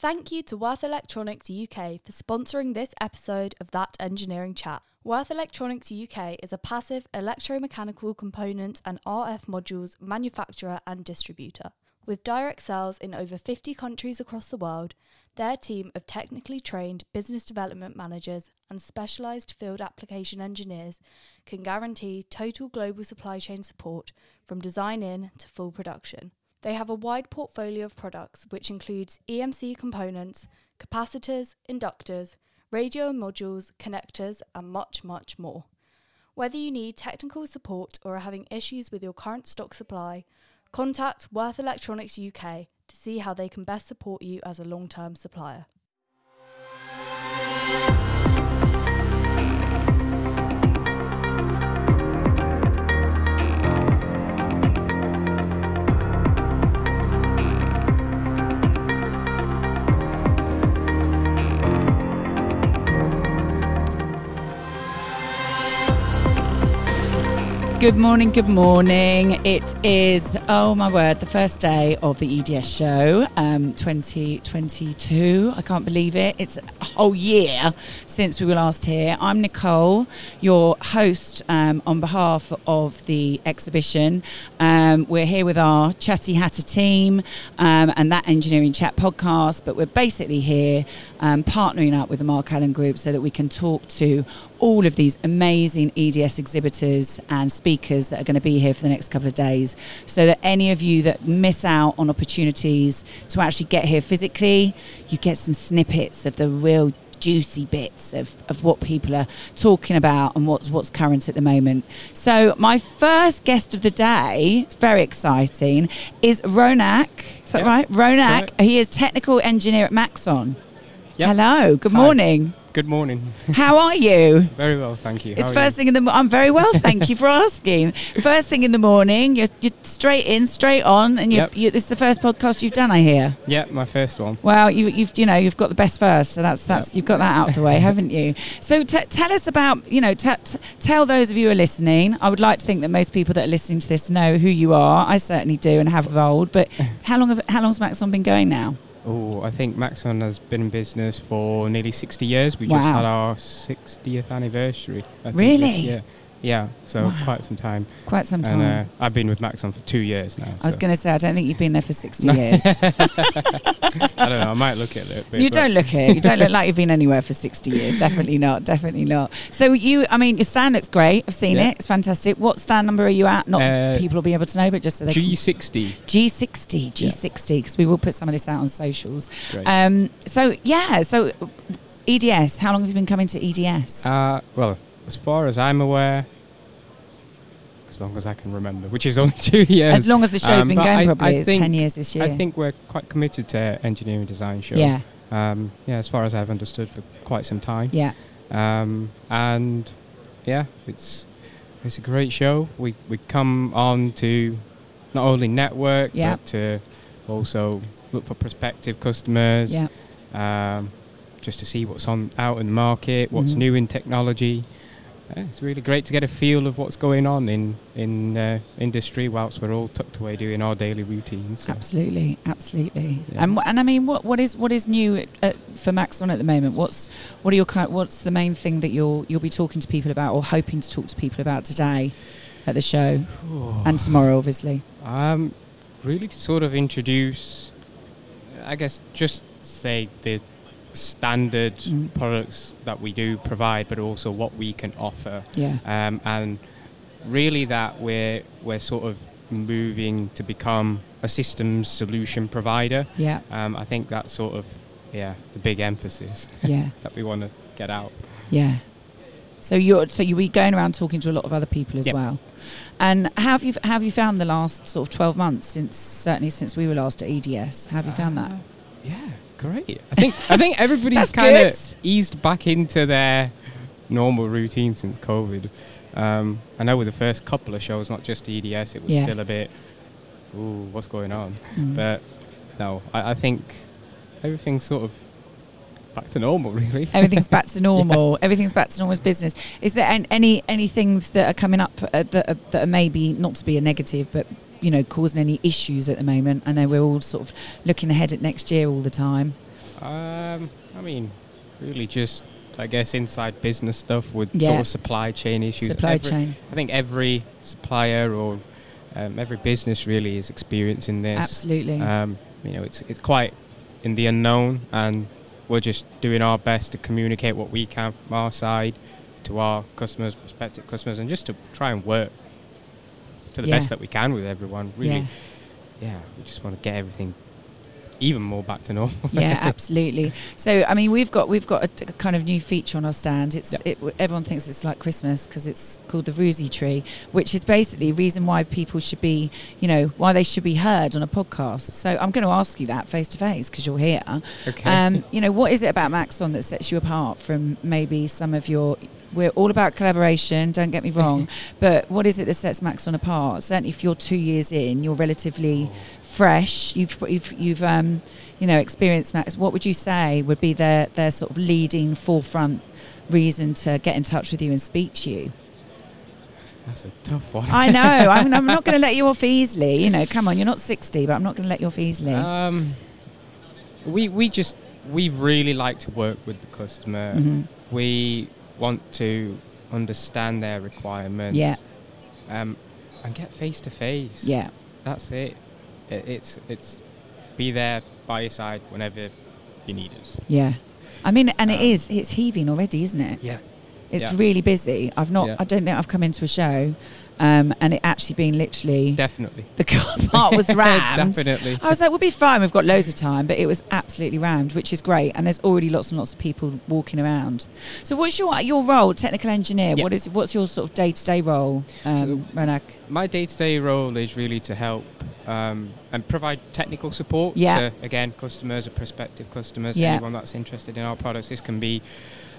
Thank you to Würth Electronics UK for sponsoring this episode of That Engineering Chat. Würth Electronics UK is a passive electromechanical components and RF modules manufacturer and distributor. With direct sales in over 50 countries across the world, their team of technically trained business development managers and specialised field application engineers can guarantee total global supply chain support from design in to full production. They have a wide portfolio of products which includes EMC components, capacitors, inductors, radio modules, connectors, and much, much more. Whether you need technical support or are having issues with your current stock supply, contact Würth Electronics UK to see how they can best support you as a long term supplier. Good morning, good morning. It is, oh my word, the first day of the EDS show, um, 2022. I can't believe it. It's a whole year since we were last here. I'm Nicole, your host um, on behalf of the exhibition. Um, we're here with our Chatty Hatter team um, and that Engineering Chat podcast, but we're basically here um, partnering up with the Mark Allen Group so that we can talk to all of these amazing EDS exhibitors and speakers that are going to be here for the next couple of days. So that any of you that miss out on opportunities to actually get here physically, you get some snippets of the real juicy bits of, of what people are talking about and what's what's current at the moment. So my first guest of the day, it's very exciting, is Ronak. Is that right? Ronak. Correct. He is technical engineer at Maxon. Yep. Hello. Good Hi. morning. Good morning. How are you? Very well, thank you. How It's first you? thing in the. mo- I'm very well, thank you for asking. First thing in the morning, you're, you're straight in, straight on, and you're, Yep. you this is the first podcast you've done, I hear. Yeah, my first one. Well, you, you've you know you've got the best first, so that's that's Yep. you've got that out of the way, haven't you? So t- tell us about you know t- t- tell those of you who are listening. I would like to think that most people that are listening to this know who you are. I certainly do and have of old. But how long have how long long's Maxon been going now? Oh, I think Maxon has been in business for nearly 60 years. We Wow. just had our 60th anniversary. I Really? year. Yeah, so Wow. quite some time. Quite some time. And uh, I've been with Maxon for two years now. I was going to say I don't think you've been there for sixty years. I don't know, I might look at it a bit. You don't look it. You don't look like you've been anywhere for 60 years. Definitely not. Definitely not. So you, I mean, your stand looks great. I've seen Yeah. it. It's fantastic. What stand number are you at? Not Uh, people will be able to know, but just so they can. G60. G60, G60, because we will put some of this out on socials. Um, so yeah, so EDS. How long have you been coming to EDS? Uh, well, as far as I'm aware, as long as I can remember, which is only two years. as long as the show's um, been going, I- probably I it's think- 10 years this year. I think we're quite committed to engineering design show. yeah, Um, yeah, as far as I've understood for quite some time. yeah, Um, and yeah, it's it's a great show. We we come on to not only network Yeah. but to also look for prospective customers. yeah. Um, just to see what's on out in the market, what's Mhm. new in technology. Yeah, it's really great to get a feel of what's going on in in uh, industry whilst we're all tucked away doing our daily routines. So, Absolutely, absolutely. Yeah. And and I mean, what what is what is new uh, for Maxon at the moment? What's what are your? What's the main thing that you'll you'll be talking to people about or hoping to talk to people about today at the show and tomorrow, obviously. Um, really to sort of introduce, I guess, just say the standard Mm. products that we do provide, but also what we can offer, Yeah, um, and really that we're we're sort of moving to become a systems solution provider. yeah, Um, I think that's sort of yeah the big emphasis yeah, that we want to get out. yeah. So you're so you'll be going around talking to a lot of other people as Yep. well. And have you have you found the last sort of twelve months since certainly since we were last at EDS? Have you found that? Uh, Yeah, great. I think I think everybody's kind of eased back into their normal routine since COVID. Um, I know with the first couple of shows, not just EDS, it was Yeah. still a bit, ooh, what's going on? Mm. But no, I, I think everything's sort of back to normal, really. Everything's back to normal. Everything's back to normal as business. Is there any any things that are coming up uh, that are, that are maybe not to be a negative, but you know, causing any issues at the moment? I know we're all sort of looking ahead at next year all the time. Um, I mean, really just, I guess, inside business stuff with Yeah. sort of supply chain issues. Supply Every- chain. I think every supplier or um, every business really is experiencing this. Absolutely. Um, you know, it's it's quite in the unknown, and we're just doing our best to communicate what we can from our side to our customers, prospective customers, and just to try and work to the Yeah. best that we can with everyone. Really, Yeah. yeah, we just want to get everything even more back to normal. yeah, absolutely. So, I mean, we've got we've got a, a kind of new feature on our stand. It's Yep. it, everyone thinks it's like Christmas because it's called the Roosie Tree, which is basically a reason why people should be, you know, why they should be heard on a podcast. So, I'm going to ask you that face to face because you're here. okay. Um, you know, what is it about Maxon that sets you apart from maybe some of your? We're all about collaboration. Don't get me wrong, but what is it that sets Maxon apart? Certainly, if you're two years in, you're relatively fresh. You've you've you've um, you know experienced Max. What would you say would be their their sort of leading forefront reason to get in touch with you and speak to you? That's a tough one. I know. I'm, I'm not going to let you off easily. You know, come on, you're not 60, but I'm not going to let you off easily. Um, we we just we really like to work with the customer. Mhm. We want to understand their requirements. Yeah. Um, and get face to face. Yeah. That's it. it. It's it's be there by your side whenever you need us. Yeah. I mean, and it Um, is, it's heaving already, isn't it? Yeah. It's Yeah. really busy. I've not, Yeah. I don't think I've come into a show um, and it actually been literally, Definitely. the car park was rammed. Definitely. I was like, we'll be fine. We've got loads of time, but it was absolutely rammed, which is great. And there's already lots and lots of people walking around. So, what's your your role, technical engineer? What is what's your sort of day to day role, um, Ronak? My day-to-day role is really to help um, and provide technical support Yeah. to again customers or prospective customers, Yeah. anyone that's interested in our products. This can be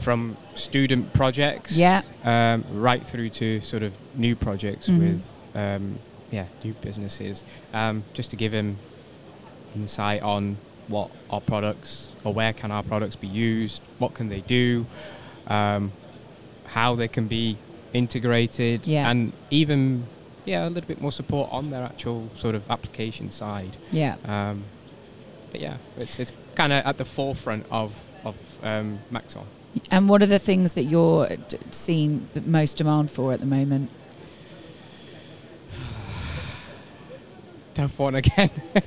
from student projects, Yeah. um, right through to sort of new projects Mhm. with um, yeah new businesses, um, just to give them insight on what our products or where can our products be used, what can they do, um, how they can be integrated, Yeah. and even yeah a little bit more support on their actual sort of application side. Yeah. Um, but yeah, it's, it's kind of at the forefront of of um, Maxon. And what are the things that you're d- seeing the most demand for at the moment? Tough one again. I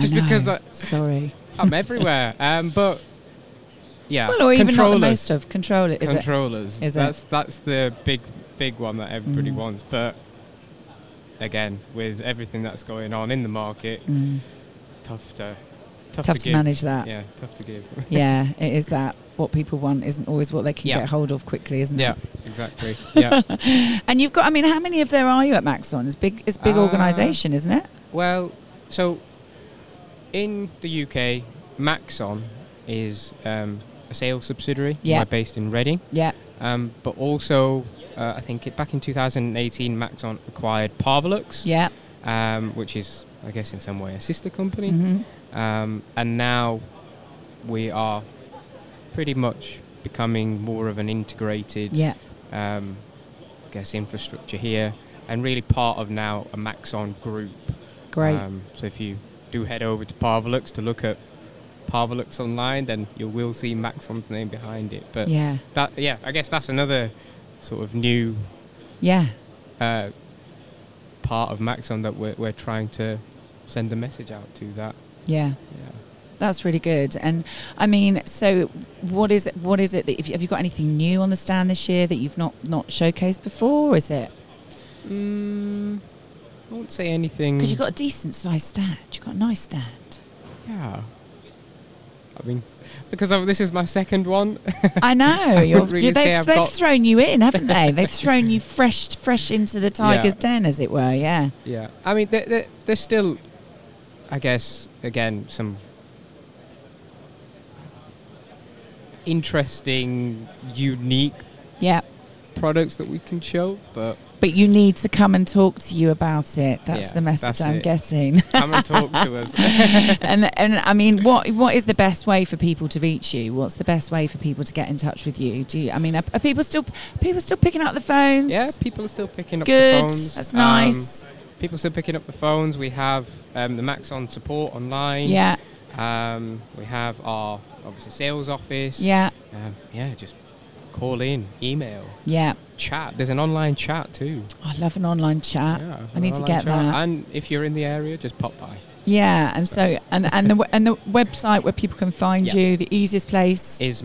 Just because. I, Sorry. I'm everywhere. Um, but yeah, well, or even not the most of controller. Is it? controllers. Is it? that's that's the big big one that everybody Mm. wants. But again, with everything that's going on in the market, Mm. tough to tough, Tough to, to manage that. Yeah, tough to give. Yeah, it is that. What people want isn't always what they can Yeah. get hold of quickly, isn't yeah, it? Yeah, exactly. Yeah. And you've got, I mean, how many of there are you at Maxon? It's big, it's big Uh, organisation, isn't it? Well, so in the UK, Maxon is um, a sales subsidiary. Yeah. We're based in Reading. Yeah. Um, but also, uh, I think it, back in 2018, Maxon acquired Parvalux, Yeah. um, which is, I guess, in some way a sister company. hmm Um, and now we are pretty much becoming more of an integrated, Yeah. um, I guess, infrastructure here, and really part of now a Maxon group. Great. Um, so if you do head over to Parvalux to look at Parvalux online, then you will see Maxon's name behind it. But yeah. that, yeah, I guess that's another sort of new Yeah. uh, part of Maxon that we're, we're trying to send a message out to. That, Yeah. yeah. That's really good. And I mean, so what is it? What is it that if you, have you got anything new on the stand this year that you've not not showcased before? Is it Mm, I won't say anything. because you've got a decent sized stand? You've got a nice stand. Yeah. I mean, because of, this is my second one. I know. I You're, really they've I've they've thrown you in, haven't they? They've thrown you fresh fresh into the tiger's den, as it were. Yeah. Yeah, I mean, there, there, there's still, I guess, again, some interesting, unique Yeah. products that we can show, but But you need to come and talk to you about it. That's Yeah, the message that's I'm it. getting. come and talk to us. and and I mean, what what is the best way for people to reach you? What's the best way for people to get in touch with you? Do you, I mean, are, are people still people still picking up the phones? yeah, people are still picking up Good. the phones. That's Um, nice. people still picking up the phones. We have um, the Maxon support online. yeah. Um, we have our obviously sales office. Yeah, Um, yeah, just call in, email, yeah. chat. There's an online chat too. I love an online chat. Yeah, I need to get chat. that. And if you're in the area, just pop by. Yeah, and so and and the and the website where people can find Yeah. you, the easiest place, Is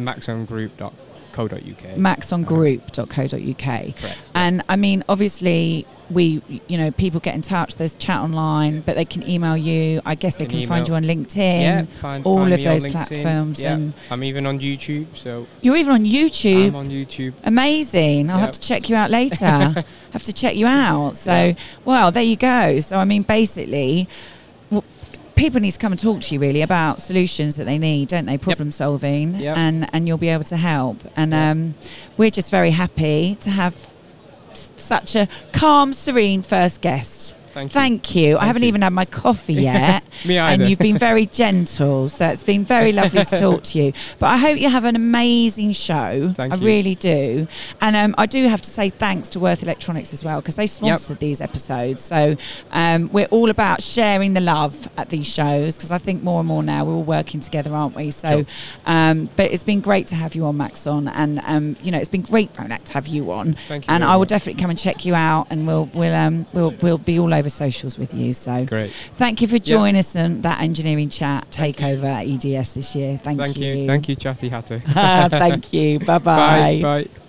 maxongroup.co.uk. maxongroup.co.uk. Correct. And I mean, obviously, we, you know, people get in touch. There's chat online, but they can email you. I guess they Can find you on LinkedIn. yeah, find, all find of those platforms Yeah. and- I'm even on YouTube, so You're even on YouTube. I'm on YouTube. Amazing. I'll have to check you out later. have to check you out. So, Yeah. well, there you go. So, I mean, basically, people need to come and talk to you really about solutions that they need, don't they? Problem solving, Yep. and and you'll be able to help. And Yeah. um, we're just very happy to have s- such a calm, serene first guest. Thank you. Thank you. I haven't you. even had my coffee yet. Me either. and you've been very gentle, so it's been very lovely to talk to you. But I hope you have an amazing show. Thank I you. really do. And um, I do have to say thanks to Würth Electronics as well because they sponsored these episodes. So um, we're all about sharing the love at these shows because I think more and more now we're all working together, aren't we? So, Sure. um, but it's been great to have you on, Maxon, and um, you know it's been great, Ronak, to have you on. Thank you And I will much. definitely come and check you out, and we'll we'll um, we'll we'll be all over socials with you. So Great. Thank you for joining us on that engineering chat takeover at EDS this year. Thank, Thank you. you. Thank you, Chatty Hatter. Thank you. Bye-bye. Bye. Bye.